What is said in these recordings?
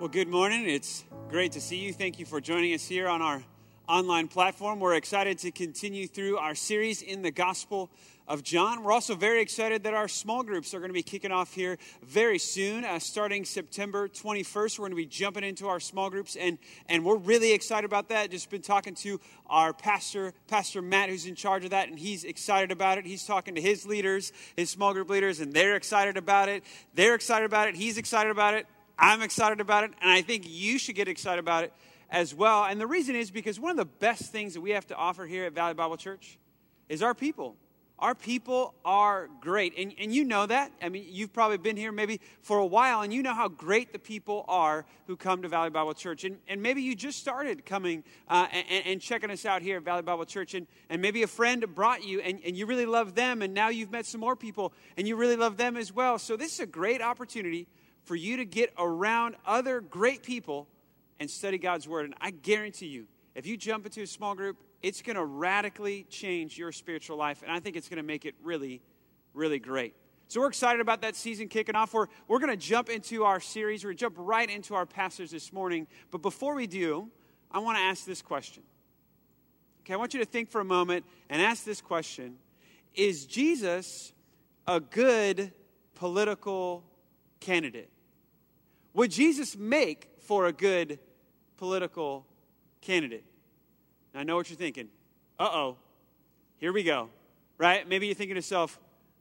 Well, good morning. It's great to see you. Thank you for joining us here on our online platform. We're excited to continue through our series in the Gospel of John. We're also very excited that our small groups are going to be kicking off here very soon, uh, starting September 21st. We're going to be jumping into our small groups, and, and we're really excited about that. Just been talking to our pastor, Pastor Matt, who's in charge of that, and he's excited about it. He's talking to his leaders, his small group leaders, and they're excited about it. They're excited about it. He's excited about it. I'm excited about it, and I think you should get excited about it as well. And the reason is because one of the best things that we have to offer here at Valley Bible Church is our people. Our people are great. And, and you know that. I mean, you've probably been here maybe for a while, and you know how great the people are who come to Valley Bible Church. And, and maybe you just started coming uh, and, and, checking us out here at Valley Bible Church. And, and maybe a friend brought you, and, and you really love them. And now you've met some more people, and you really love them as well. So this is a great opportunity for you to get around other great people and study God's Word. And I guarantee you, if you jump into a small group, it's going to radically change your spiritual life. And I think it's going to make it really, really great. So we're excited about that season kicking off. We're, we're going to jump into our series. We're going to jump right into our passage this morning. But before we do, I want to ask this question. Okay, I want you to think for a moment and ask this question Is Jesus a good political candidate? Would Jesus make for a good political candidate? Now, I know what you're thinking. Uh oh, here we go. Right? Maybe you're thinking to yourself,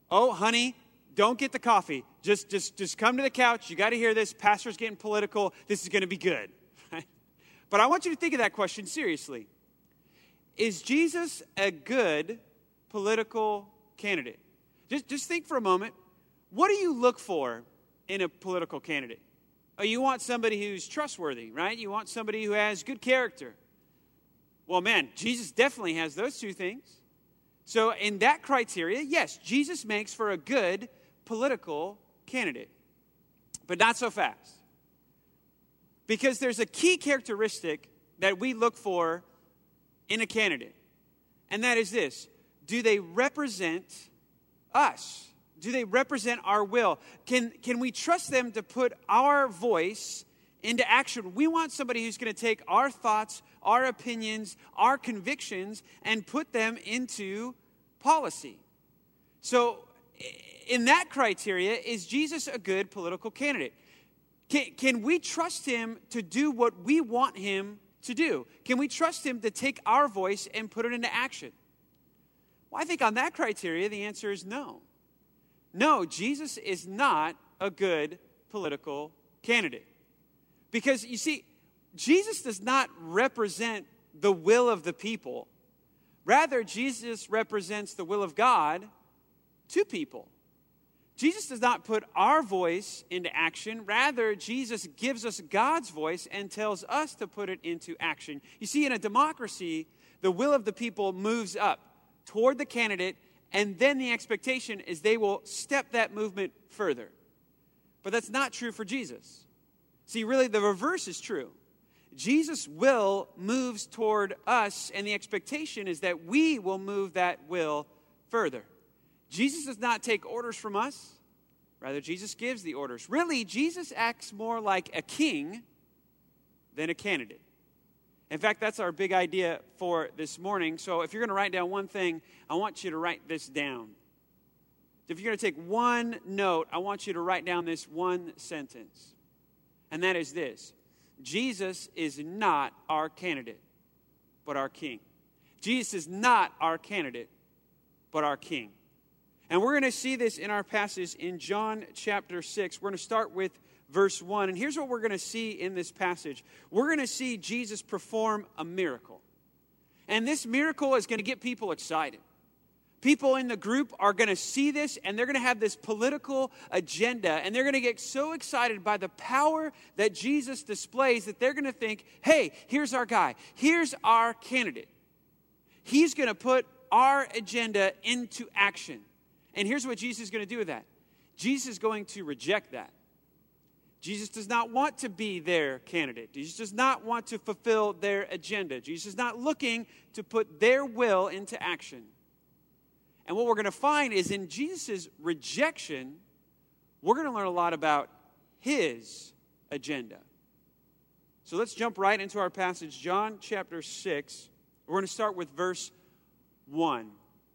oh, honey, don't get the coffee. Just, just, just come to the couch. You got to hear this. Pastor's getting political. This is going to be good. But I want you to think of that question seriously. Is Jesus a good political candidate? Just, just think for a moment. What do you look for in a political candidate? Oh, you want somebody who's trustworthy, right? You want somebody who has good character. Well, man, Jesus definitely has those two things. So, in that criteria, yes, Jesus makes for a good political candidate, but not so fast. Because there's a key characteristic that we look for in a candidate, and that is this do they represent us? Do they represent our will? Can, can we trust them to put our voice into action? We want somebody who's going to take our thoughts, our opinions, our convictions, and put them into policy. So, in that criteria, is Jesus a good political candidate? Can, can we trust him to do what we want him to do? Can we trust him to take our voice and put it into action? Well, I think on that criteria, the answer is no. No, Jesus is not a good political candidate. Because you see, Jesus does not represent the will of the people. Rather, Jesus represents the will of God to people. Jesus does not put our voice into action. Rather, Jesus gives us God's voice and tells us to put it into action. You see, in a democracy, the will of the people moves up toward the candidate, and then the expectation is they will step that movement further. But that's not true for Jesus. See, really, the reverse is true. Jesus' will moves toward us, and the expectation is that we will move that will further. Jesus does not take orders from us, rather, Jesus gives the orders. Really, Jesus acts more like a king than a candidate. In fact, that's our big idea for this morning. So, if you're going to write down one thing, I want you to write this down. If you're going to take one note, I want you to write down this one sentence and that is this Jesus is not our candidate, but our king. Jesus is not our candidate, but our king. And we're going to see this in our passage in John chapter 6. We're going to start with verse 1. And here's what we're going to see in this passage we're going to see Jesus perform a miracle. And this miracle is going to get people excited people in the group are going to see this and they're going to have this political agenda and they're going to get so excited by the power that Jesus displays that they're going to think, hey, here's our guy, here's our candidate. He's going to put our agenda into action. And here's what Jesus is going to do with that Jesus is going to reject that. Jesus does not want to be their candidate. Jesus does not want to fulfill their agenda. Jesus is not looking to put their will into action. And what we're going to find is in Jesus' rejection, we're going to learn a lot about his agenda. So let's jump right into our passage, John chapter 6. We're going to start with verse 1.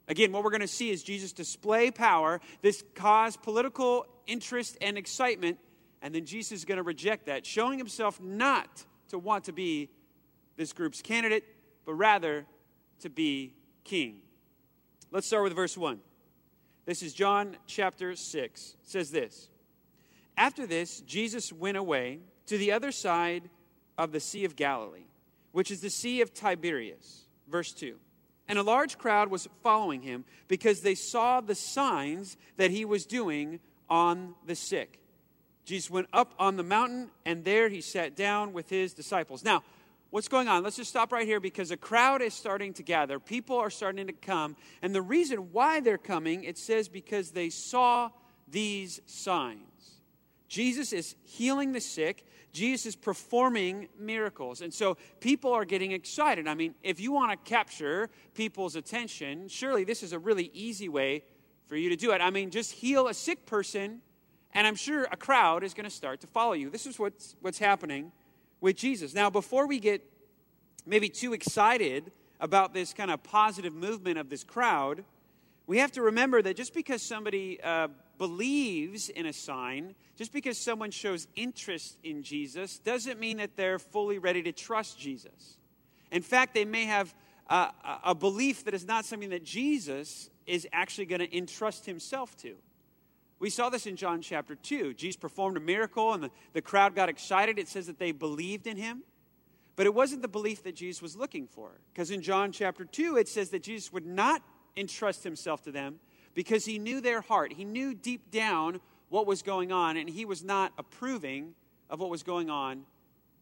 Again, what we're going to see is Jesus display power. This caused political interest and excitement, and then Jesus is going to reject that, showing himself not to want to be this group's candidate, but rather to be king. Let's start with verse 1. This is John chapter 6. It says this After this, Jesus went away to the other side of the Sea of Galilee, which is the Sea of Tiberias. Verse 2. And a large crowd was following him because they saw the signs that he was doing on the sick. Jesus went up on the mountain, and there he sat down with his disciples. Now, what's going on? Let's just stop right here because a crowd is starting to gather. People are starting to come. And the reason why they're coming, it says because they saw these signs. Jesus is healing the sick. Jesus is performing miracles. And so people are getting excited. I mean, if you want to capture people's attention, surely this is a really easy way for you to do it. I mean, just heal a sick person, and I'm sure a crowd is going to start to follow you. This is what's, what's happening with Jesus. Now, before we get maybe too excited about this kind of positive movement of this crowd, we have to remember that just because somebody uh, believes in a sign, just because someone shows interest in Jesus, doesn't mean that they're fully ready to trust Jesus. In fact, they may have a belief that is not something that Jesus is actually going to entrust himself to. We saw this in John chapter 2. Jesus performed a miracle and the, the crowd got excited. It says that they believed in him. But it wasn't the belief that Jesus was looking for. Because in John chapter 2, it says that Jesus would not entrust himself to them because he knew their heart. He knew deep down what was going on, and he was not approving of what was going on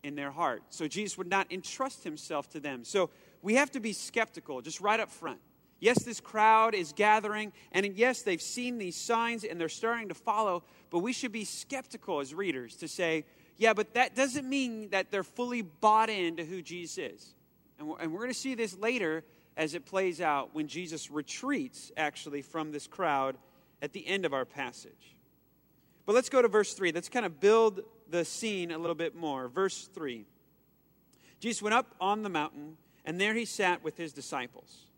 in their heart. So Jesus would not entrust himself to them. So we have to be skeptical just right up front. Yes, this crowd is gathering, and yes, they've seen these signs and they're starting to follow, but we should be skeptical as readers to say, yeah, but that doesn't mean that they're fully bought into who Jesus is. And we're, and we're going to see this later as it plays out when Jesus retreats actually from this crowd at the end of our passage. But let's go to verse 3. Let's kind of build the scene a little bit more. Verse 3 Jesus went up on the mountain, and there he sat with his disciples.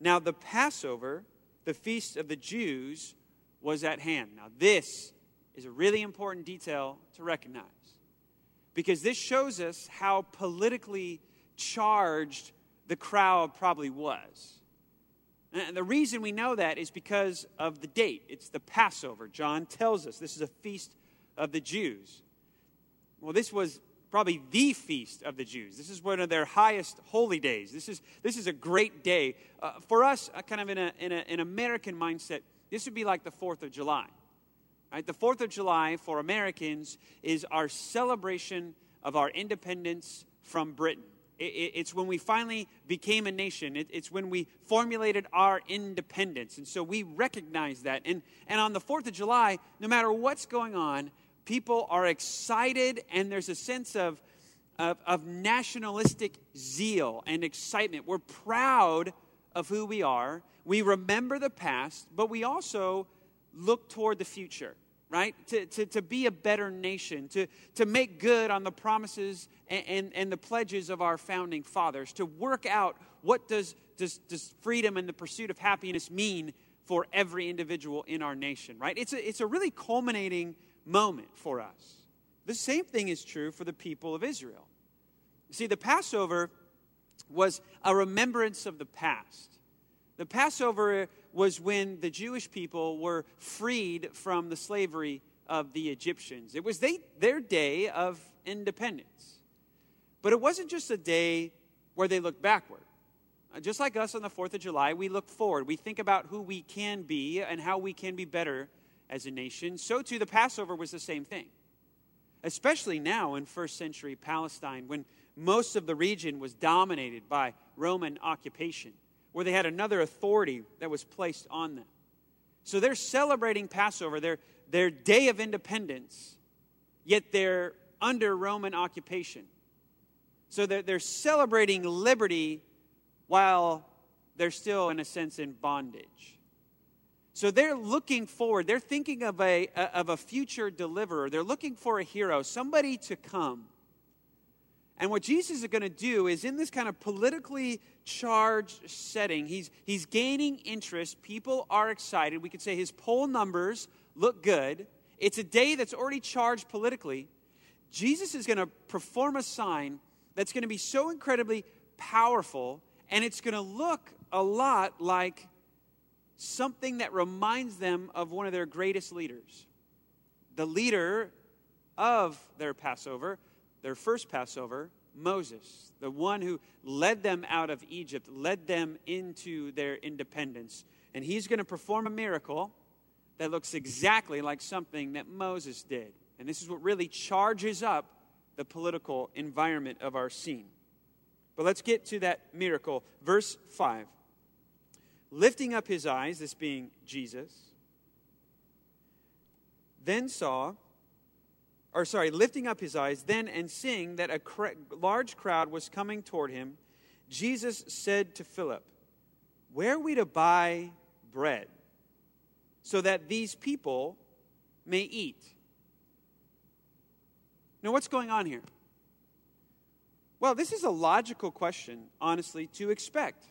Now, the Passover, the feast of the Jews, was at hand. Now, this is a really important detail to recognize because this shows us how politically charged the crowd probably was. And the reason we know that is because of the date. It's the Passover. John tells us this is a feast of the Jews. Well, this was probably the feast of the Jews. This is one of their highest holy days. This is, this is a great day. Uh, for us, uh, kind of in, a, in a, an American mindset, this would be like the 4th of July. Right? The 4th of July for Americans is our celebration of our independence from Britain. It's when we finally became a nation. It's when we formulated our independence. And so we recognize that. And, and on the 4th of July, no matter what's going on, people are excited and there's a sense of, of, of nationalistic zeal and excitement. We're proud of who we are. We remember the past, but we also look toward the future right? To, to, to be a better nation, to, to make good on the promises and, and, and, the pledges of our founding fathers, to work out what does, does, does freedom and the pursuit of happiness mean for every individual in our nation, right? It's a, it's a really culminating moment for us. The same thing is true for the people of Israel. See, the Passover was a remembrance of the past. The Passover was when the Jewish people were freed from the slavery of the Egyptians. It was they, their day of independence. But it wasn't just a day where they looked backward. Uh, just like us on the 4th of July, we look forward. We think about who we can be and how we can be better as a nation. So, too, the Passover was the same thing. Especially now in first century Palestine, when most of the region was dominated by Roman occupation where they had another authority that was placed on them. So they're celebrating Passover, their, their day of independence, yet they're under Roman occupation. So they're, they're celebrating liberty while they're still, in a sense, in bondage. So they're looking forward. They're thinking of a, of a future deliverer. They're looking for a hero, somebody to come And what Jesus is going to do is in this kind of politically charged setting, he's, he's gaining interest. People are excited. We could say his poll numbers look good. It's a day that's already charged politically. Jesus is going to perform a sign that's going to be so incredibly powerful, and it's going to look a lot like something that reminds them of one of their greatest leaders. The leader of their Passover, their first Passover, Moses, the one who led them out of Egypt, led them into their independence. And he's going to perform a miracle that looks exactly like something that Moses did. And this is what really charges up the political environment of our scene. But let's get to that miracle. Verse 5. Lifting up his eyes, this being Jesus, then saw, or sorry, lifting up his eyes, then and seeing that a cr- large crowd was coming toward him, Jesus said to Philip, Where are we to buy bread so that these people may eat? Now, what's going on here? Well, this is a logical question, honestly, to expect.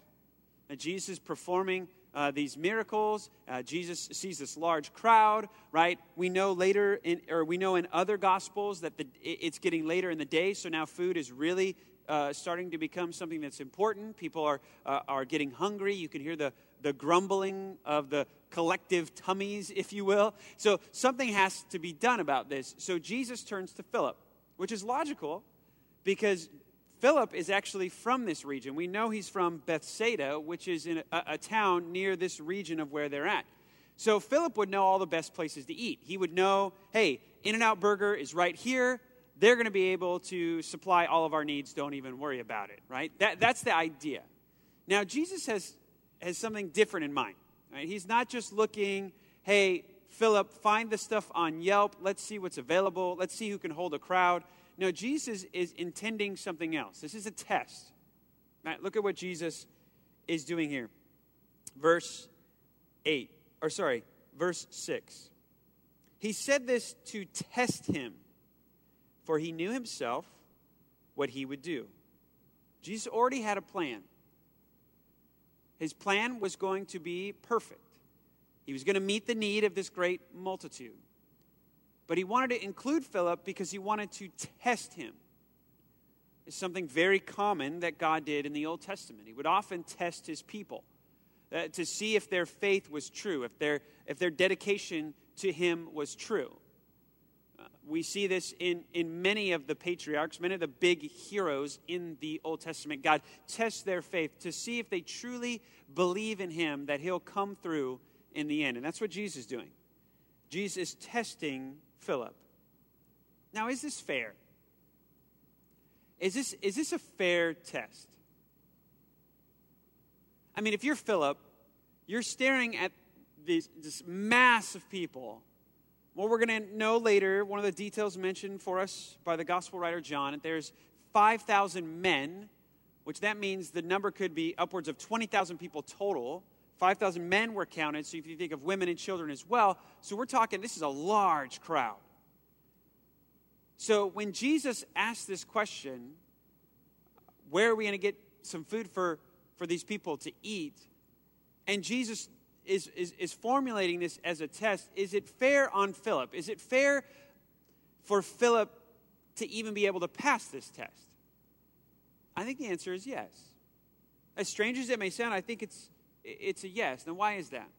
Now, Jesus is performing uh, these miracles. Uh, Jesus sees this large crowd, right? We know later, in, or we know in other gospels that the, it's getting later in the day, so now food is really uh, starting to become something that's important. People are, uh, are getting hungry. You can hear the, the grumbling of the collective tummies, if you will. So something has to be done about this. So Jesus turns to Philip, which is logical because Philip is actually from this region. We know he's from Bethsaida, which is in a, a town near this region of where they're at. So Philip would know all the best places to eat. He would know, hey, In N Out Burger is right here. They're going to be able to supply all of our needs. Don't even worry about it, right? That, that's the idea. Now, Jesus has, has something different in mind. Right? He's not just looking, hey, Philip, find the stuff on Yelp. Let's see what's available. Let's see who can hold a crowd. No, Jesus is intending something else. This is a test. Right, look at what Jesus is doing here. Verse 8, or sorry, verse 6. He said this to test him, for he knew himself what he would do. Jesus already had a plan. His plan was going to be perfect. He was going to meet the need of this great multitude. But he wanted to include Philip because he wanted to test him. It's something very common that God did in the Old Testament. He would often test his people uh, to see if their faith was true, if their, if their dedication to him was true. Uh, we see this in, in many of the patriarchs, many of the big heroes in the Old Testament. God tests their faith to see if they truly believe in him, that he'll come through in the end. And that's what Jesus is doing. Jesus is testing Philip. Now, is this fair? Is this, is this a fair test? I mean, if you're Philip, you're staring at this, this mass of people. Well, we're going to know later, one of the details mentioned for us by the gospel writer John, that there's 5,000 men, which that means the number could be upwards of 20,000 people total 5,000 men were counted, so if you think of women and children as well, so we're talking, this is a large crowd. So when Jesus asked this question, where are we going to get some food for, for these people to eat? And Jesus is, is, is formulating this as a test. Is it fair on Philip? Is it fair for Philip to even be able to pass this test? I think the answer is yes. As strange as it may sound, I think it's it's a yes. Now, why is that?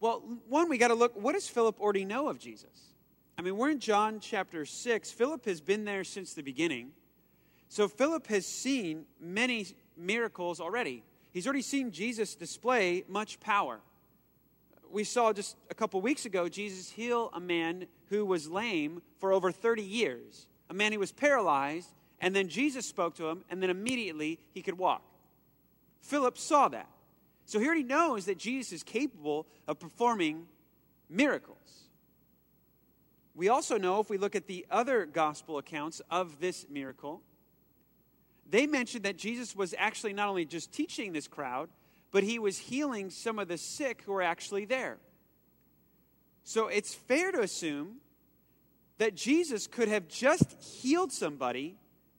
Well, one, we got to look what does Philip already know of Jesus? I mean, we're in John chapter 6. Philip has been there since the beginning. So, Philip has seen many miracles already. He's already seen Jesus display much power. We saw just a couple weeks ago Jesus heal a man who was lame for over 30 years, a man who was paralyzed, and then Jesus spoke to him, and then immediately he could walk. Philip saw that. So he already knows that Jesus is capable of performing miracles. We also know, if we look at the other gospel accounts of this miracle, they mentioned that Jesus was actually not only just teaching this crowd, but he was healing some of the sick who were actually there. So it's fair to assume that Jesus could have just healed somebody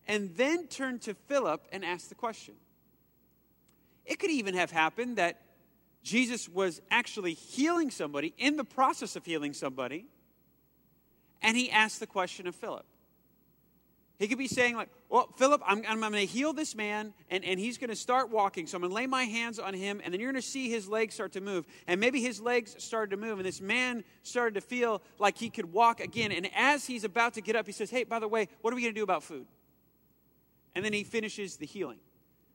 and then turned to Philip and asked the question. It could even have happened that Jesus was actually healing somebody, in the process of healing somebody, and he asked the question of Philip. He could be saying, like, well, Philip, I'm, I'm going to heal this man, and, and he's going to start walking. So I'm going to lay my hands on him, and then you're going to see his legs start to move. And maybe his legs started to move, and this man started to feel like he could walk again. And as he's about to get up, he says, Hey, by the way, what are we going to do about food? And then he finishes the healing.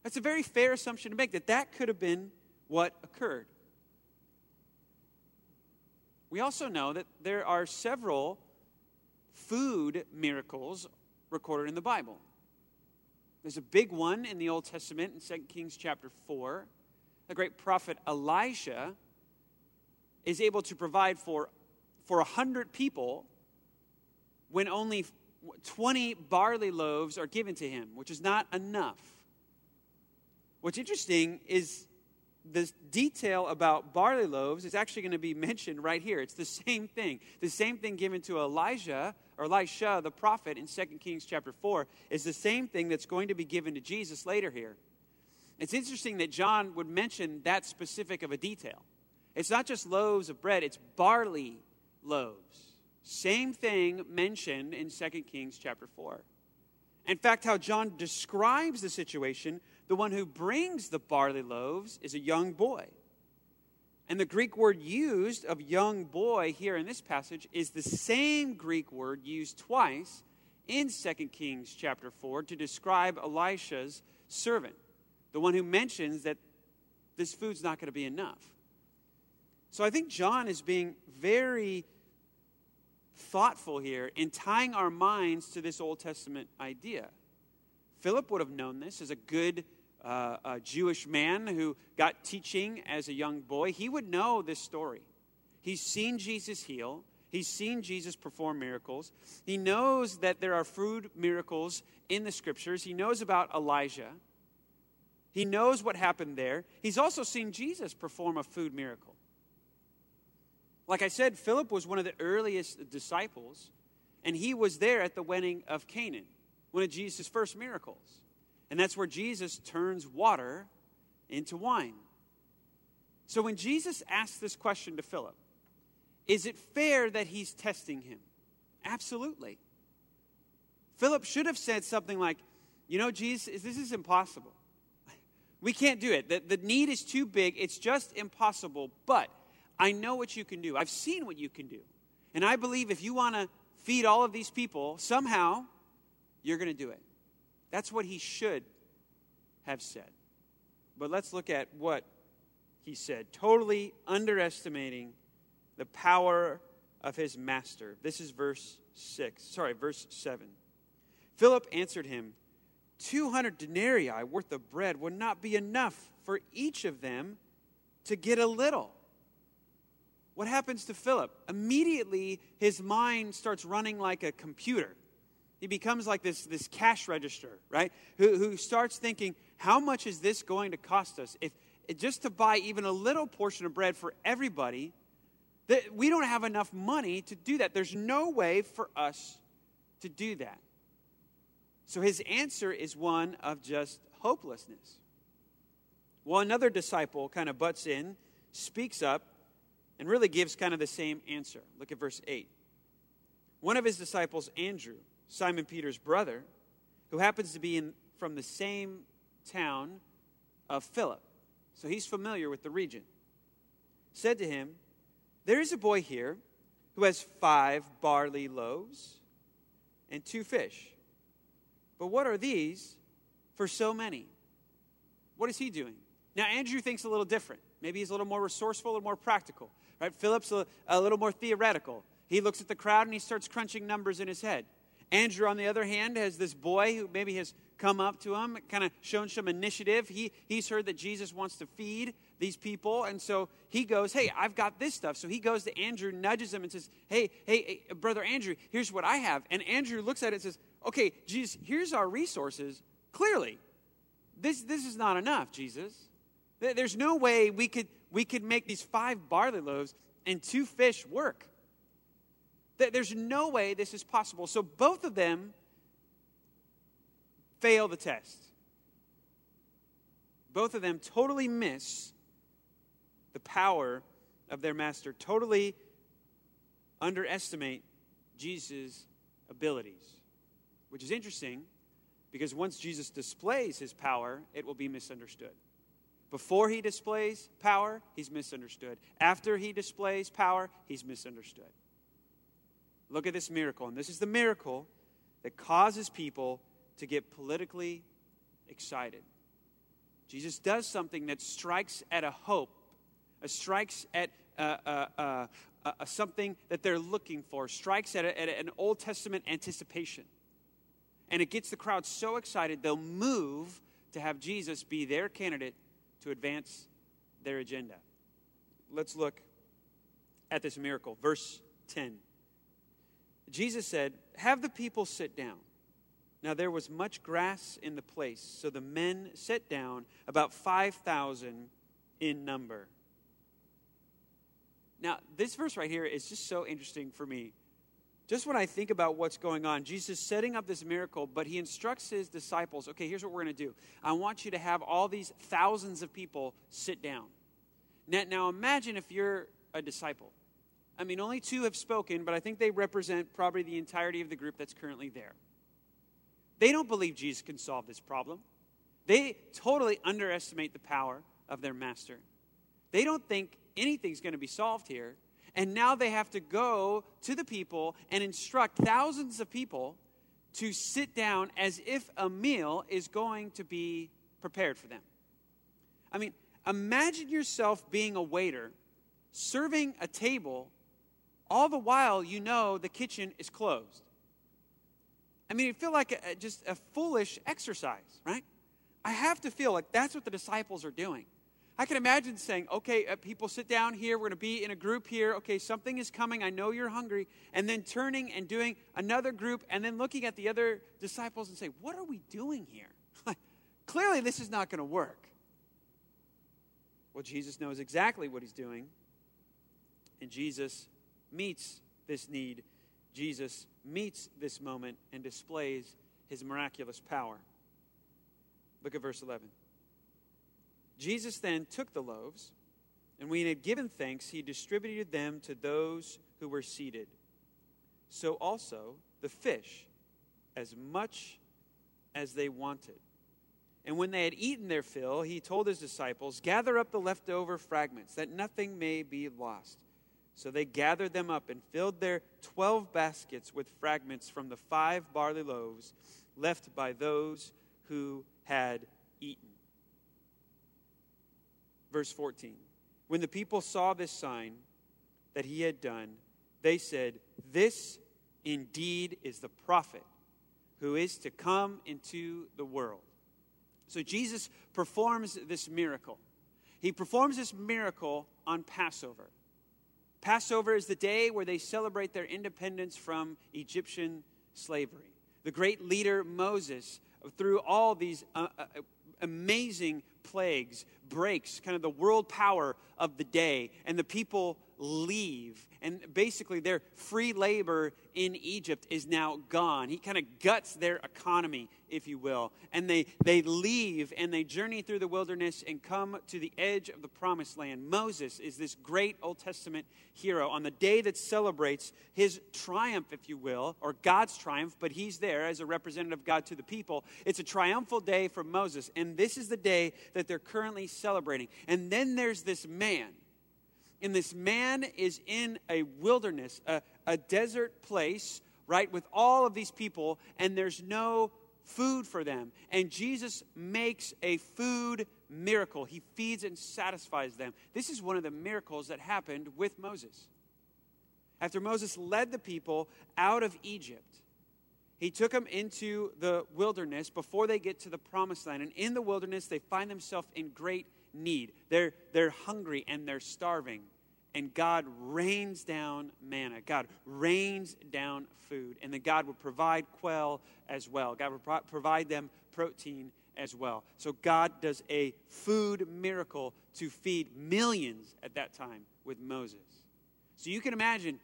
That's a very fair assumption to make that that could have been what occurred. We also know that there are several food miracles recorded in the Bible. There's a big one in the Old Testament in 2 Kings chapter 4. The great prophet Elijah is able to provide for, for 100 people when only 20 barley loaves are given to him, which is not enough. What's interesting is the detail about barley loaves is actually going to be mentioned right here. It's the same thing. The same thing given to Elijah or Elisha, the prophet, in 2 Kings chapter 4, is the same thing that's going to be given to Jesus later here. It's interesting that John would mention that specific of a detail. It's not just loaves of bread, it's barley loaves. Same thing mentioned in 2 Kings chapter 4. In fact, how John describes the situation, the one who brings the barley loaves is a young boy. And the Greek word used of young boy here in this passage is the same Greek word used twice in 2 Kings chapter 4 to describe Elisha's servant, the one who mentions that this food's not going to be enough. So I think John is being very thoughtful here in tying our minds to this Old Testament idea. Philip would have known this as a good uh, a Jewish man who got teaching as a young boy, he would know this story. He's seen Jesus heal. He's seen Jesus perform miracles. He knows that there are food miracles in the scriptures. He knows about Elijah. He knows what happened there. He's also seen Jesus perform a food miracle. Like I said, Philip was one of the earliest disciples, and he was there at the wedding of Canaan, one of Jesus' first miracles. And that's where Jesus turns water into wine. So when Jesus asks this question to Philip, is it fair that he's testing him? Absolutely. Philip should have said something like, You know, Jesus, this is impossible. We can't do it. The, the need is too big. It's just impossible. But I know what you can do. I've seen what you can do. And I believe if you want to feed all of these people, somehow you're going to do it. That's what he should have said. But let's look at what he said, totally underestimating the power of his master. This is verse 6, sorry, verse 7. Philip answered him, 200 denarii worth of bread would not be enough for each of them to get a little. What happens to Philip? Immediately, his mind starts running like a computer. He becomes like this, this cash register, right? Who, who starts thinking, how much is this going to cost us? If just to buy even a little portion of bread for everybody, that we don't have enough money to do that. There's no way for us to do that. So his answer is one of just hopelessness. Well, another disciple kind of butts in, speaks up, and really gives kind of the same answer. Look at verse 8. One of his disciples, Andrew, Simon Peter's brother, who happens to be in, from the same town of Philip, so he's familiar with the region, said to him, There is a boy here who has five barley loaves and two fish. But what are these for so many? What is he doing? Now, Andrew thinks a little different. Maybe he's a little more resourceful, a little more practical. Right? Philip's a, a little more theoretical. He looks at the crowd and he starts crunching numbers in his head. Andrew, on the other hand, has this boy who maybe has come up to him, kind of shown some initiative. He, he's heard that Jesus wants to feed these people. And so he goes, Hey, I've got this stuff. So he goes to Andrew, nudges him, and says, Hey, hey, hey brother Andrew, here's what I have. And Andrew looks at it and says, Okay, Jesus, here's our resources. Clearly, this, this is not enough, Jesus. There's no way we could, we could make these five barley loaves and two fish work. There's no way this is possible. So both of them fail the test. Both of them totally miss the power of their master, totally underestimate Jesus' abilities, which is interesting because once Jesus displays his power, it will be misunderstood. Before he displays power, he's misunderstood. After he displays power, he's misunderstood. Look at this miracle. And this is the miracle that causes people to get politically excited. Jesus does something that strikes at a hope, uh, strikes at uh, uh, uh, something that they're looking for, strikes at, a, at an Old Testament anticipation. And it gets the crowd so excited, they'll move to have Jesus be their candidate to advance their agenda. Let's look at this miracle. Verse 10. Jesus said, Have the people sit down. Now there was much grass in the place, so the men sat down, about 5,000 in number. Now, this verse right here is just so interesting for me. Just when I think about what's going on, Jesus is setting up this miracle, but he instructs his disciples okay, here's what we're going to do. I want you to have all these thousands of people sit down. Now, now imagine if you're a disciple. I mean, only two have spoken, but I think they represent probably the entirety of the group that's currently there. They don't believe Jesus can solve this problem. They totally underestimate the power of their master. They don't think anything's going to be solved here. And now they have to go to the people and instruct thousands of people to sit down as if a meal is going to be prepared for them. I mean, imagine yourself being a waiter serving a table all the while you know the kitchen is closed. I mean, it feel like a, just a foolish exercise, right? I have to feel like that's what the disciples are doing. I can imagine saying, okay, uh, people sit down here. We're going to be in a group here. Okay, something is coming. I know you're hungry. And then turning and doing another group and then looking at the other disciples and say, what are we doing here? Clearly, this is not going to work. Well, Jesus knows exactly what he's doing. And Jesus meets this need. Jesus meets this moment and displays his miraculous power. Look at verse 11. Jesus then took the loaves, and when he had given thanks, he distributed them to those who were seated. So also the fish, as much as they wanted. And when they had eaten their fill, he told his disciples, Gather up the leftover fragments, that nothing may be lost. So they gathered them up and filled their twelve baskets with fragments from the five barley loaves left by those who had eaten. Verse 14 When the people saw this sign that he had done, they said, This indeed is the prophet who is to come into the world. So Jesus performs this miracle. He performs this miracle on Passover. Passover is the day where they celebrate their independence from Egyptian slavery. The great leader Moses, through all these uh, uh, amazing plagues breaks kind of the world power of the day, and the people leave. And basically, their free labor in Egypt is now gone. He kind of guts their economy, if you will. And they, they leave and they journey through the wilderness and come to the edge of the promised land. Moses is this great Old Testament hero on the day that celebrates his triumph, if you will, or God's triumph, but he's there as a representative of God to the people. It's a triumphal day for Moses. And this is the day that they're currently celebrating. And then there's this man and this man is in a wilderness, a, a desert place, right, with all of these people, and there's no food for them. And Jesus makes a food miracle. He feeds and satisfies them. This is one of the miracles that happened with Moses. After Moses led the people out of Egypt, he took them into the wilderness before they get to the promised land. And in the wilderness, they find themselves in great need. They're, they're hungry and they're starving. And God rains down manna. God rains down food. And then God would provide quail as well. God would pro- provide them protein as well. So God does a food miracle to feed millions at that time with Moses. So you can imagine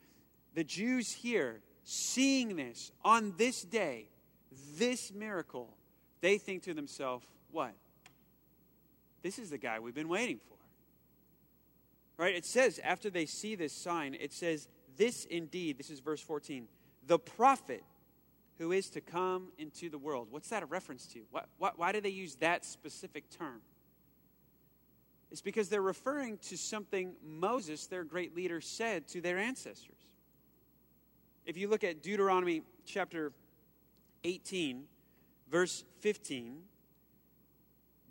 the Jews here seeing this on this day, this miracle, they think to themselves, what? This is the guy we've been waiting for. Right? It says, after they see this sign, it says, This indeed, this is verse 14, the prophet who is to come into the world. What's that a reference to? Why, why, why do they use that specific term? It's because they're referring to something Moses, their great leader, said to their ancestors. If you look at Deuteronomy chapter 18, verse 15,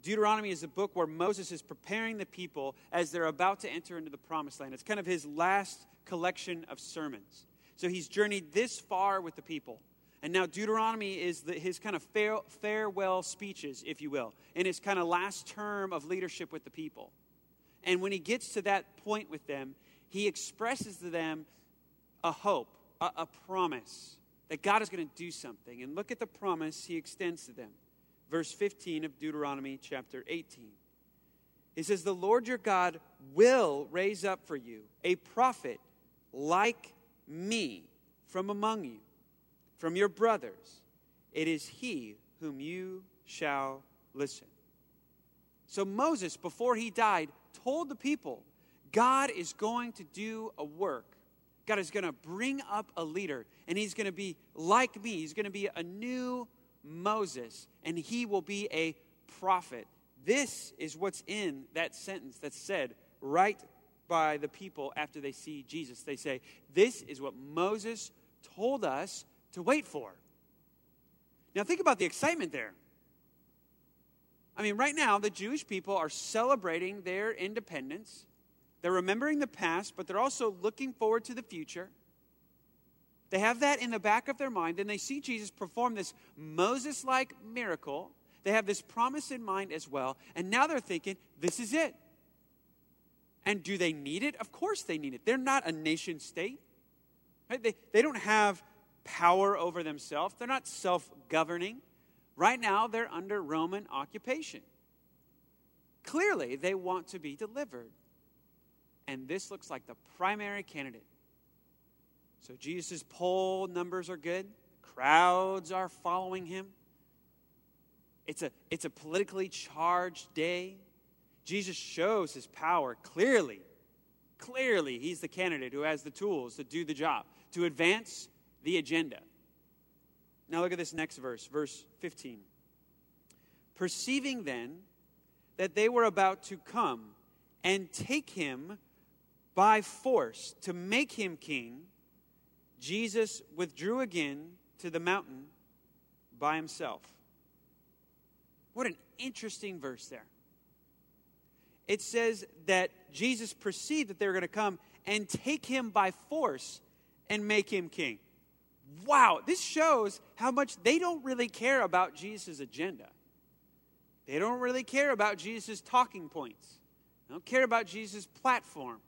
Deuteronomy is a book where Moses is preparing the people as they're about to enter into the promised land. It's kind of his last collection of sermons. So he's journeyed this far with the people. And now Deuteronomy is the, his kind of fare, farewell speeches, if you will, in his kind of last term of leadership with the people. And when he gets to that point with them, he expresses to them a hope, a, a promise that God is going to do something. And look at the promise he extends to them. Verse 15 of Deuteronomy chapter 18. He says, The Lord your God will raise up for you a prophet like me from among you from your brothers. It is he whom you shall listen. So Moses, before he died, told the people God is going to do a work. God is going to bring up a leader, and he's going to be like me. He's going to be a new Moses, and he will be a prophet. This is what's in that sentence that's said right by the people after they see Jesus. They say, This is what Moses told us to wait for. Now, think about the excitement there. I mean, right now, the Jewish people are celebrating their independence. They're remembering the past, but they're also looking forward to the future. They have that in the back of their mind, and they see Jesus perform this Moses like miracle. They have this promise in mind as well, and now they're thinking, this is it. And do they need it? Of course they need it. They're not a nation state. Right? They, they don't have power over themselves, they're not self governing. Right now, they're under Roman occupation. Clearly, they want to be delivered. And this looks like the primary candidate. So Jesus' poll numbers are good, crowds are following him. It's a, it's a politically charged day. Jesus shows his power clearly. Clearly, he's the candidate who has the tools to do the job, to advance the agenda. Now look at this next verse, verse 15. Perceiving then that they were about to come and take him by force to make him king, Jesus withdrew again to the mountain by himself. What an interesting verse there. It says that Jesus perceived that they were going to come and take him by force and make him king wow, this shows how much they don't really care about Jesus' agenda. They don't really care about Jesus' talking points. They don't care about Jesus' platform.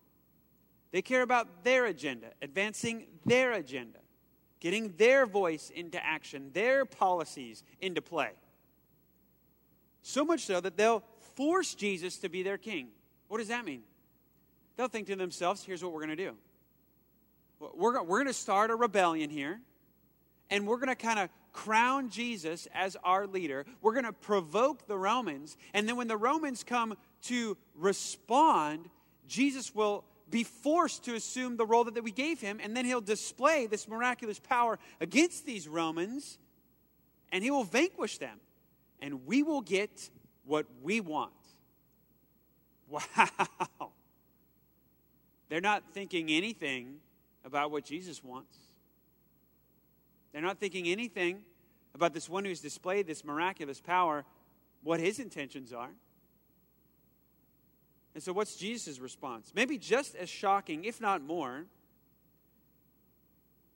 They care about their agenda, advancing their agenda, getting their voice into action, their policies into play. So much so that they'll force Jesus to be their king. What does that mean? They'll think to themselves, here's what we're going to do. We're, we're going to start a rebellion here and we're going to kind of crown Jesus as our leader. We're going to provoke the Romans. And then when the Romans come to respond, Jesus will be forced to assume the role that we gave him. And then he'll display this miraculous power against these Romans and he will vanquish them. And we will get what we want. Wow. They're not thinking anything about what Jesus wants. They're not thinking anything about this one who's displayed this miraculous power, what his intentions are. And so, what's Jesus' response? Maybe just as shocking, if not more,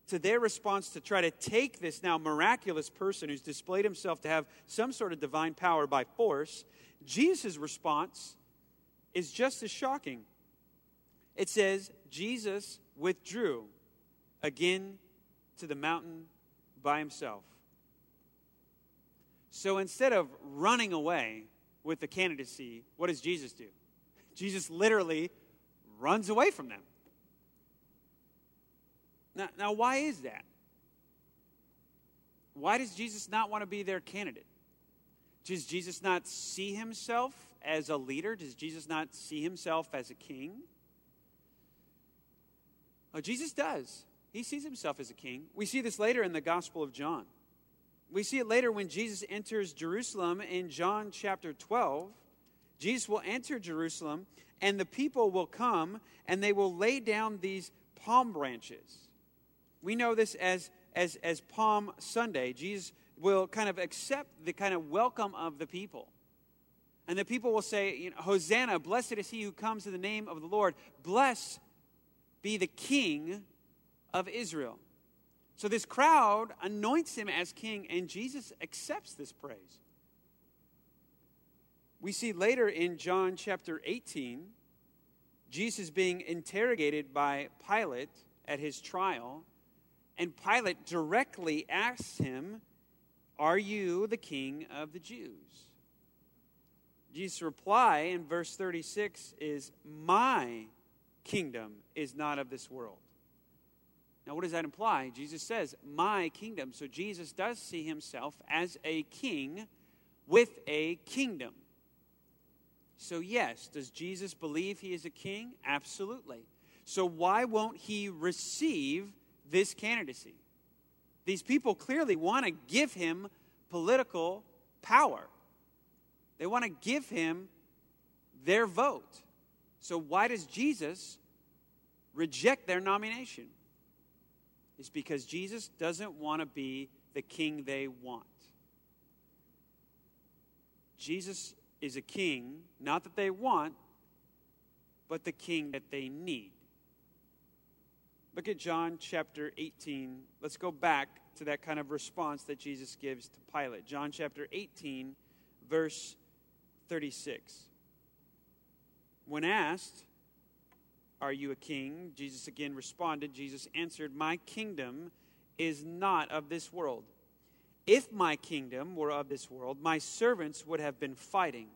to their response to try to take this now miraculous person who's displayed himself to have some sort of divine power by force, Jesus' response is just as shocking. It says, Jesus withdrew again to the mountain by himself. So instead of running away with the candidacy, what does Jesus do? Jesus literally runs away from them. Now, now why is that? Why does Jesus not want to be their candidate? Does Jesus not see himself as a leader? Does Jesus not see himself as a king? Oh, Jesus does. He sees himself as a king. We see this later in the Gospel of John. We see it later when Jesus enters Jerusalem in John chapter 12. Jesus will enter Jerusalem, and the people will come and they will lay down these palm branches. We know this as, as, as Palm Sunday. Jesus will kind of accept the kind of welcome of the people. And the people will say, you know, Hosanna, blessed is he who comes in the name of the Lord. Blessed be the King of Israel. So this crowd anoints him as king, and Jesus accepts this praise. We see later in John chapter 18, Jesus being interrogated by Pilate at his trial, and Pilate directly asks him, Are you the king of the Jews? Jesus' reply in verse 36 is, My kingdom is not of this world. Now, what does that imply? Jesus says, My kingdom. So Jesus does see himself as a king with a kingdom. So, yes, does Jesus believe he is a king? Absolutely. So, why won't he receive this candidacy? These people clearly want to give him political power, they want to give him their vote. So, why does Jesus reject their nomination? It's because Jesus doesn't want to be the king they want. Jesus is a king, not that they want, but the king that they need. Look at John chapter 18. Let's go back to that kind of response that Jesus gives to Pilate. John chapter 18, verse 36. When asked, Are you a king? Jesus again responded. Jesus answered, My kingdom is not of this world. If my kingdom were of this world, my servants would have been fighting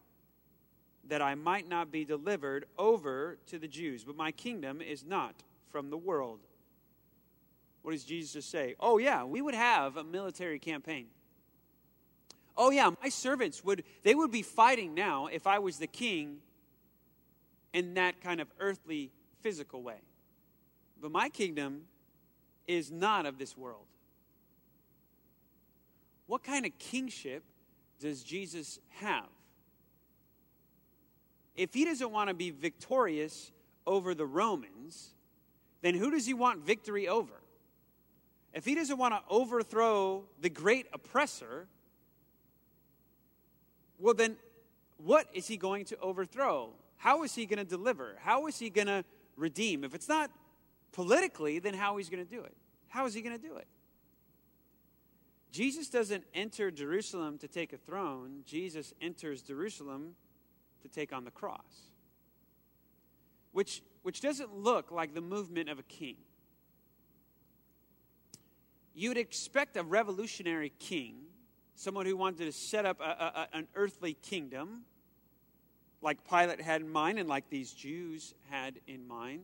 that I might not be delivered over to the Jews. But my kingdom is not from the world. What does Jesus say? Oh, yeah, we would have a military campaign. Oh, yeah, my servants would, they would be fighting now if I was the king in that kind of earthly, physical way. But my kingdom is not of this world. What kind of kingship does Jesus have? If he doesn't want to be victorious over the Romans, then who does he want victory over? If he doesn't want to overthrow the great oppressor, well, then what is he going to overthrow? How is he going to deliver? How is he going to redeem? If it's not politically, then how is he going to do it? How is he going to do it? Jesus doesn't enter Jerusalem to take a throne. Jesus enters Jerusalem to take on the cross, which, which doesn't look like the movement of a king. You'd expect a revolutionary king, someone who wanted to set up a, a, an earthly kingdom, like Pilate had in mind and like these Jews had in mind.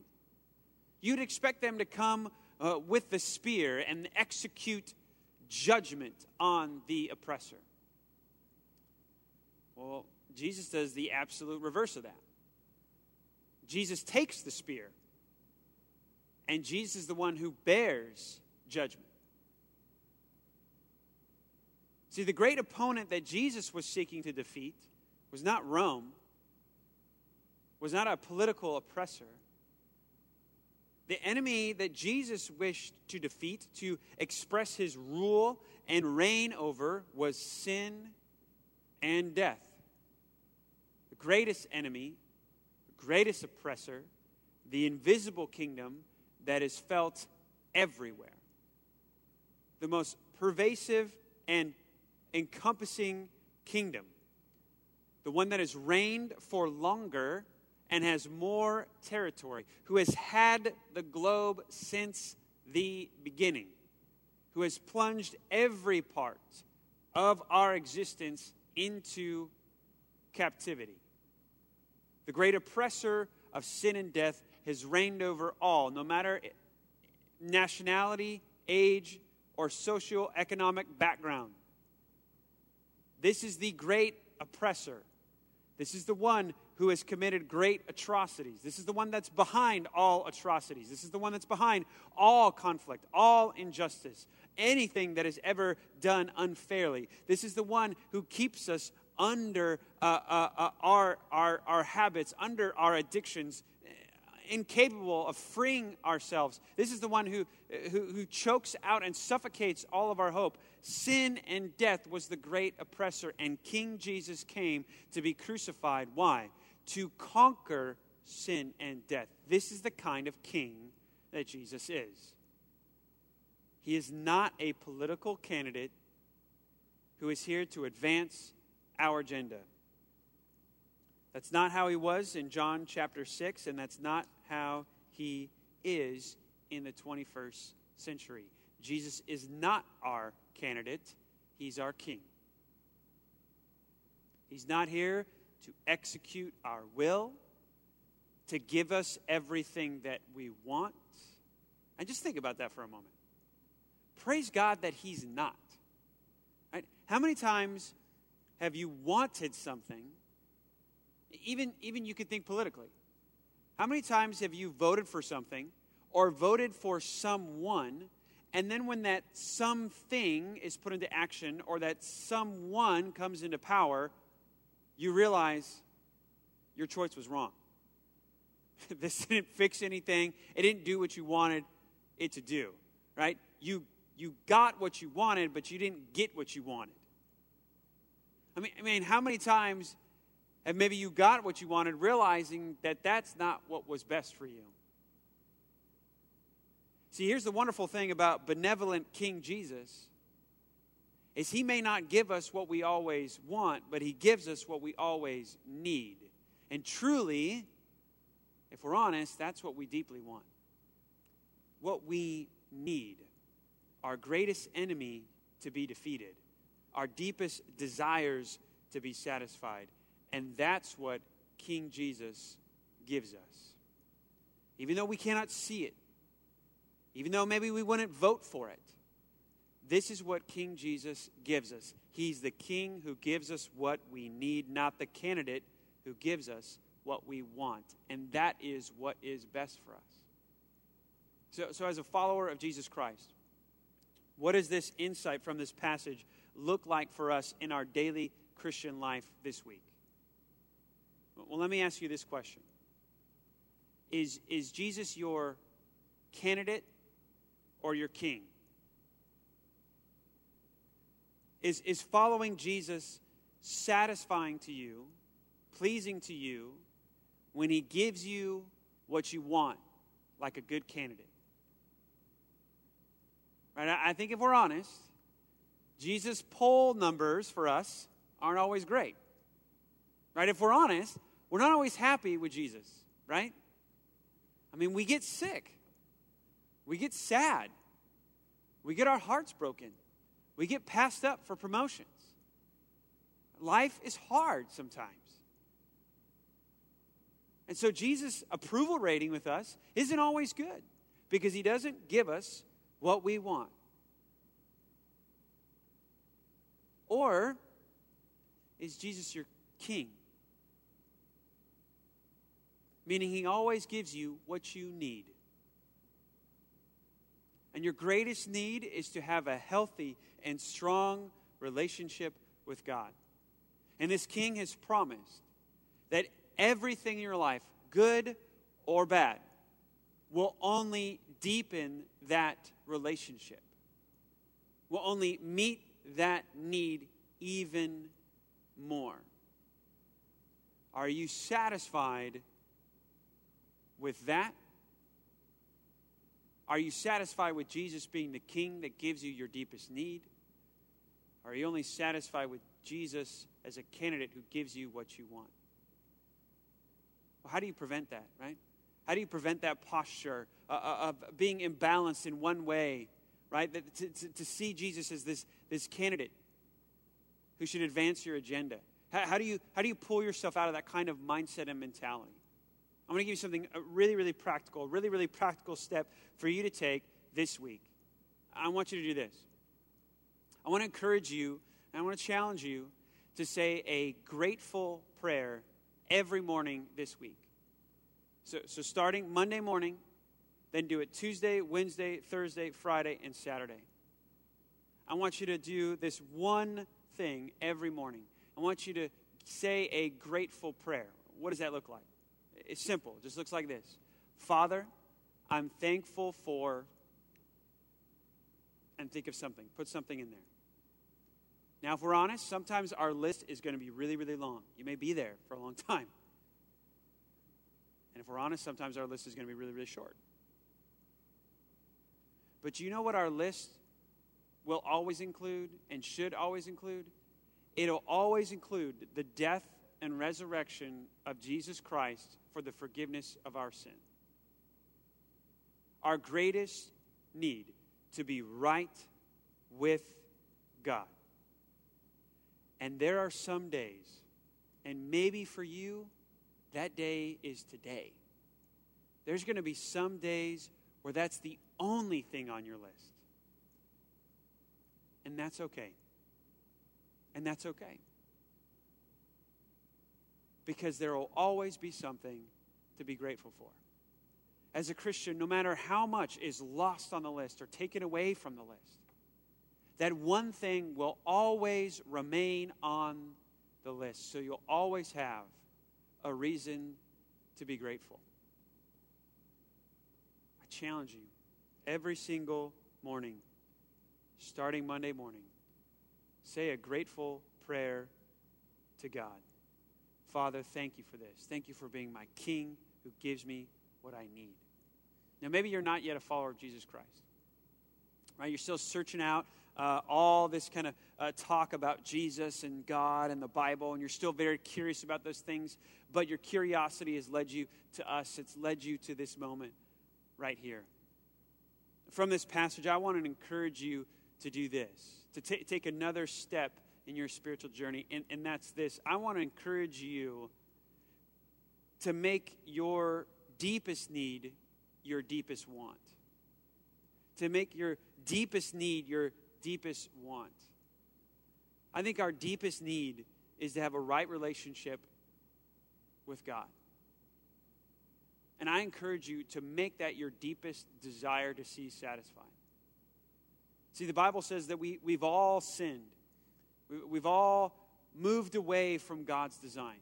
You'd expect them to come uh, with the spear and execute judgment on the oppressor. Well, Jesus does the absolute reverse of that. Jesus takes the spear, and Jesus is the one who bears judgment. See, the great opponent that Jesus was seeking to defeat was not Rome, was not a political oppressor. The enemy that Jesus wished to defeat, to express his rule and reign over, was sin and death The greatest enemy, the greatest oppressor, the invisible kingdom that is felt everywhere. The most pervasive and encompassing kingdom. The one that has reigned for longer and has more territory, who has had the globe since the beginning, who has plunged every part of our existence into captivity. The great oppressor of sin and death has reigned over all, no matter nationality, age, or socio-economic background. This is the great oppressor. This is the one who has committed great atrocities. This is the one that's behind all atrocities. This is the one that's behind all conflict, all injustice, anything that is ever done unfairly. This is the one who keeps us under uh, uh, uh, our, our, our habits, under our addictions, incapable of freeing ourselves. This is the one who, who, who, chokes out and suffocates all of our hope. Sin and death was the great oppressor, and King Jesus came to be crucified. Why? To conquer sin and death. This is the kind of king that Jesus is. He is not a political candidate who is here to advance our agenda. That's not how he was in John chapter 6, and that's not how he is in the 21st century. Jesus is not our candidate, he's our king. He's not here to execute our will, to give us everything that we want. And just think about that for a moment. Praise God that he's not. Right? How many times have you wanted something? Even, even you could think politically. How many times have you voted for something or voted for someone, and then when that something is put into action or that someone comes into power, you realize your choice was wrong? this didn't fix anything, it didn't do what you wanted it to do, right? You, you got what you wanted, but you didn't get what you wanted. I mean, I mean, how many times have maybe you got what you wanted, realizing that that's not what was best for you. See, here's the wonderful thing about benevolent King Jesus is he may not give us what we always want, but he gives us what we always need. And truly, if we're honest, that's what we deeply want. What we need. Our greatest enemy to be defeated. Our deepest desires to be satisfied. And that's what King Jesus gives us. Even though we cannot see it, even though maybe we wouldn't vote for it, this is what King Jesus gives us. He's the king who gives us what we need, not the candidate who gives us what we want. And that is what is best for us. So, so as a follower of Jesus Christ, what does this insight from this passage look like for us in our daily Christian life this week? Well, let me ask you this question Is, is Jesus your candidate or your king? Is, is following Jesus satisfying to you, pleasing to you, when he gives you what you want, like a good candidate? Right? I think if we're honest, Jesus' poll numbers for us aren't always great. Right? If we're honest, we're not always happy with Jesus, right? I mean, we get sick, we get sad, we get our hearts broken, we get passed up for promotions. Life is hard sometimes. And so Jesus' approval rating with us isn't always good because he doesn't give us what we want. Or is Jesus your king? meaning He always gives you what you need. And your greatest need is to have a healthy and strong relationship with God. And this king has promised that everything in your life, good or bad, will only deepen that relationship, will only meet that need even more. Are you satisfied with that? Are you satisfied with Jesus being the king that gives you your deepest need? Are you only satisfied with Jesus as a candidate who gives you what you want? Well, how do you prevent that, right? How do you prevent that posture uh, uh of being imbalanced in one way, right? To, see Jesus as this, this candidate who should advance your agenda. How, do you, how do you pull yourself out of that kind of mindset and mentality? I'm going to give you something really, really practical, really, really practical step for you to take this week. I want you to do this. I want to encourage you, and I want to challenge you to say a grateful prayer every morning this week. So, so starting Monday morning, then do it Tuesday, Wednesday, Thursday, Friday, and Saturday. I want you to do this one thing every morning. I want you to say a grateful prayer. What does that look like? It's simple. It just looks like this Father, I'm thankful for, and think of something. Put something in there. Now, if we're honest, sometimes our list is going to be really, really long. You may be there for a long time. And if we're honest, sometimes our list is going to be really, really short. But you know what our list will always include and should always include? It'll always include the death and resurrection of Jesus Christ for the forgiveness of our sin. Our greatest need to be right with God. And there are some days, and maybe for you, that day is today. There's going to be some days where that's the only thing on your list. And that's okay. And that's okay. Because there will always be something to be grateful for. As a Christian, no matter how much is lost on the list or taken away from the list, that one thing will always remain on the list. So you'll always have a reason to be grateful. I challenge you every single morning, starting Monday morning, say a grateful prayer to God. Father, thank you for this. Thank you for being my King who gives me what I need. Now, maybe you're not yet a follower of Jesus Christ, right? You're still searching out uh, all this kind of uh, talk about Jesus and God and the Bible, and you're still very curious about those things, but your curiosity has led you to us. It's led you to this moment right here. From this passage, I want to encourage you to do this, to t- take another step in your spiritual journey, and, and that's this. I want to encourage you to make your deepest need your deepest want, to make your deepest need your deepest want. I think our deepest need is to have a right relationship with God. And I encourage you to make that your deepest desire to see satisfied. See, the Bible says that we, we've all sinned, we've all moved away from God's design.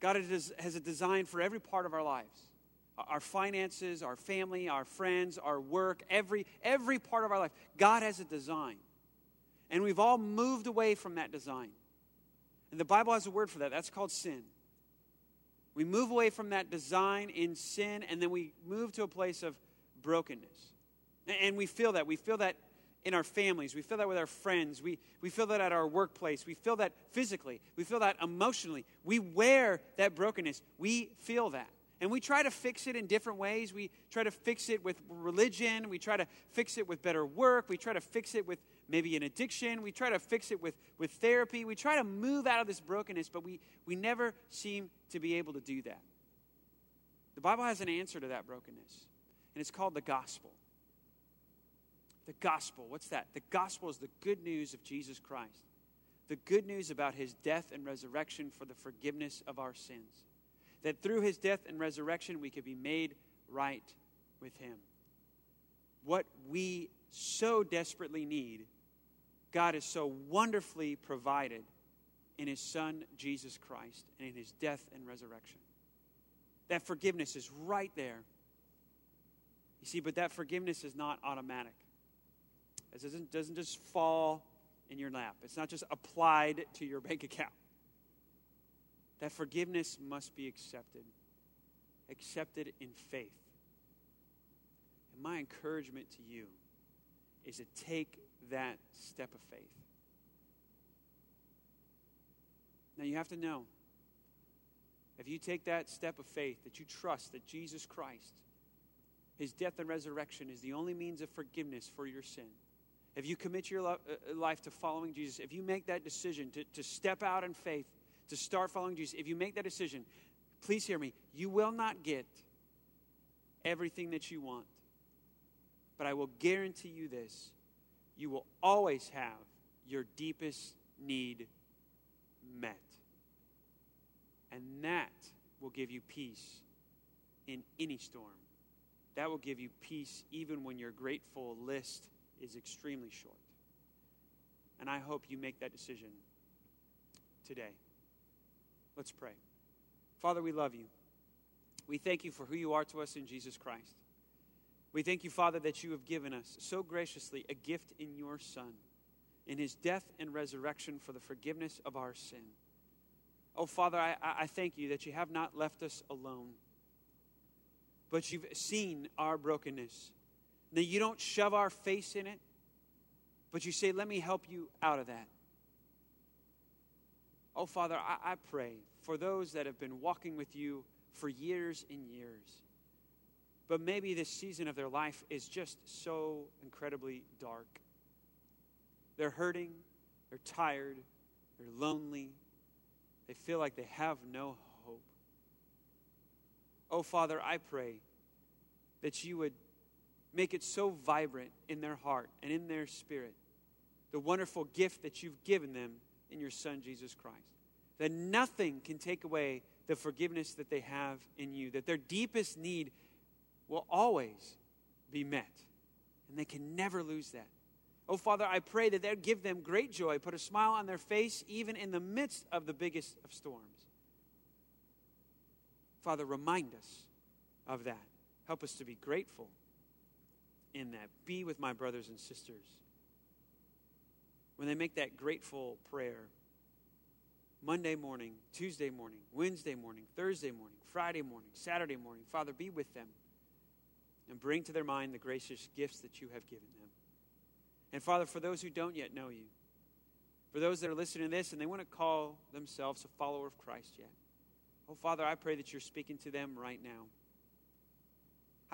God has a design for every part of our lives our finances, our family, our friends, our work, every, every part of our life. God has a design. And we've all moved away from that design. And the Bible has a word for that. That's called sin. We move away from that design in sin, and then we move to a place of brokenness. And we feel that. We feel that in our families. We feel that with our friends. We, we feel that at our workplace. We feel that physically. We feel that emotionally. We wear that brokenness. We feel that. And we try to fix it in different ways. We try to fix it with religion. We try to fix it with better work. We try to fix it with maybe an addiction. We try to fix it with, with therapy. We try to move out of this brokenness, but we, we never seem to be able to do that. The Bible has an answer to that brokenness, and it's called the gospel. The gospel, what's that? The gospel is the good news of Jesus Christ, the good news about his death and resurrection for the forgiveness of our sins that through his death and resurrection we could be made right with him. What we so desperately need, God has so wonderfully provided in his son Jesus Christ and in his death and resurrection. That forgiveness is right there. You see, but that forgiveness is not automatic. It doesn't, doesn't just fall in your lap. It's not just applied to your bank account that forgiveness must be accepted, accepted in faith. And my encouragement to you is to take that step of faith. Now, you have to know if you take that step of faith, that you trust that Jesus Christ, his death and resurrection, is the only means of forgiveness for your sin. If you commit your uh, life to following Jesus, if you make that decision to, to step out in faith, to start following Jesus, if you make that decision, please hear me. You will not get everything that you want. But I will guarantee you this you will always have your deepest need met. And that will give you peace in any storm. That will give you peace even when your grateful list is extremely short. And I hope you make that decision today. Let's pray. Father, we love you. We thank you for who you are to us in Jesus Christ. We thank you, Father, that you have given us so graciously a gift in your Son, in his death and resurrection for the forgiveness of our sin. Oh, Father, I, I thank you that you have not left us alone, but you've seen our brokenness. That you don't shove our face in it, but you say, Let me help you out of that. Oh, Father, I, I pray for those that have been walking with you for years and years, but maybe this season of their life is just so incredibly dark. They're hurting, they're tired, they're lonely, they feel like they have no hope. Oh, Father, I pray that you would make it so vibrant in their heart and in their spirit the wonderful gift that you've given them in your Son, Jesus Christ. That nothing can take away the forgiveness that they have in you, that their deepest need will always be met, and they can never lose that. Oh, Father, I pray that that give them great joy, put a smile on their face, even in the midst of the biggest of storms. Father, remind us of that. Help us to be grateful in that. Be with my brothers and sisters. When they make that grateful prayer, Monday morning, Tuesday morning, Wednesday morning, Thursday morning, Friday morning, Saturday morning, Father, be with them and bring to their mind the gracious gifts that you have given them. And Father, for those who don't yet know you, for those that are listening to this and they want to call themselves a follower of Christ yet, oh, Father, I pray that you're speaking to them right now.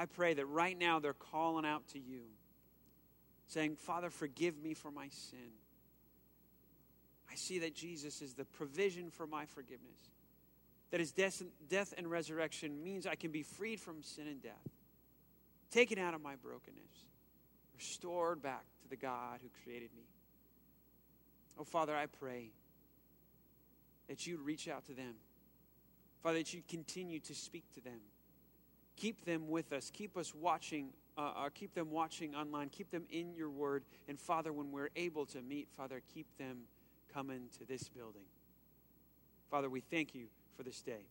I pray that right now they're calling out to you, saying, Father, forgive me for my sin. I see that Jesus is the provision for my forgiveness. That his death, and resurrection means I can be freed from sin and death, taken out of my brokenness, restored back to the God who created me. Oh, Father, I pray that you reach out to them. Father, that you continue to speak to them. Keep them with us. Keep us watching, uh, uh, keep them watching online. Keep them in your word. And Father, when we're able to meet, Father, keep them coming to this building. Father, we thank you for this day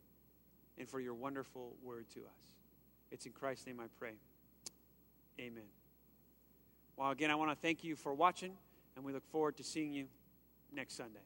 and for your wonderful word to us. It's in Christ's name I pray. Amen. Well, again, I want to thank you for watching, and we look forward to seeing you next Sunday.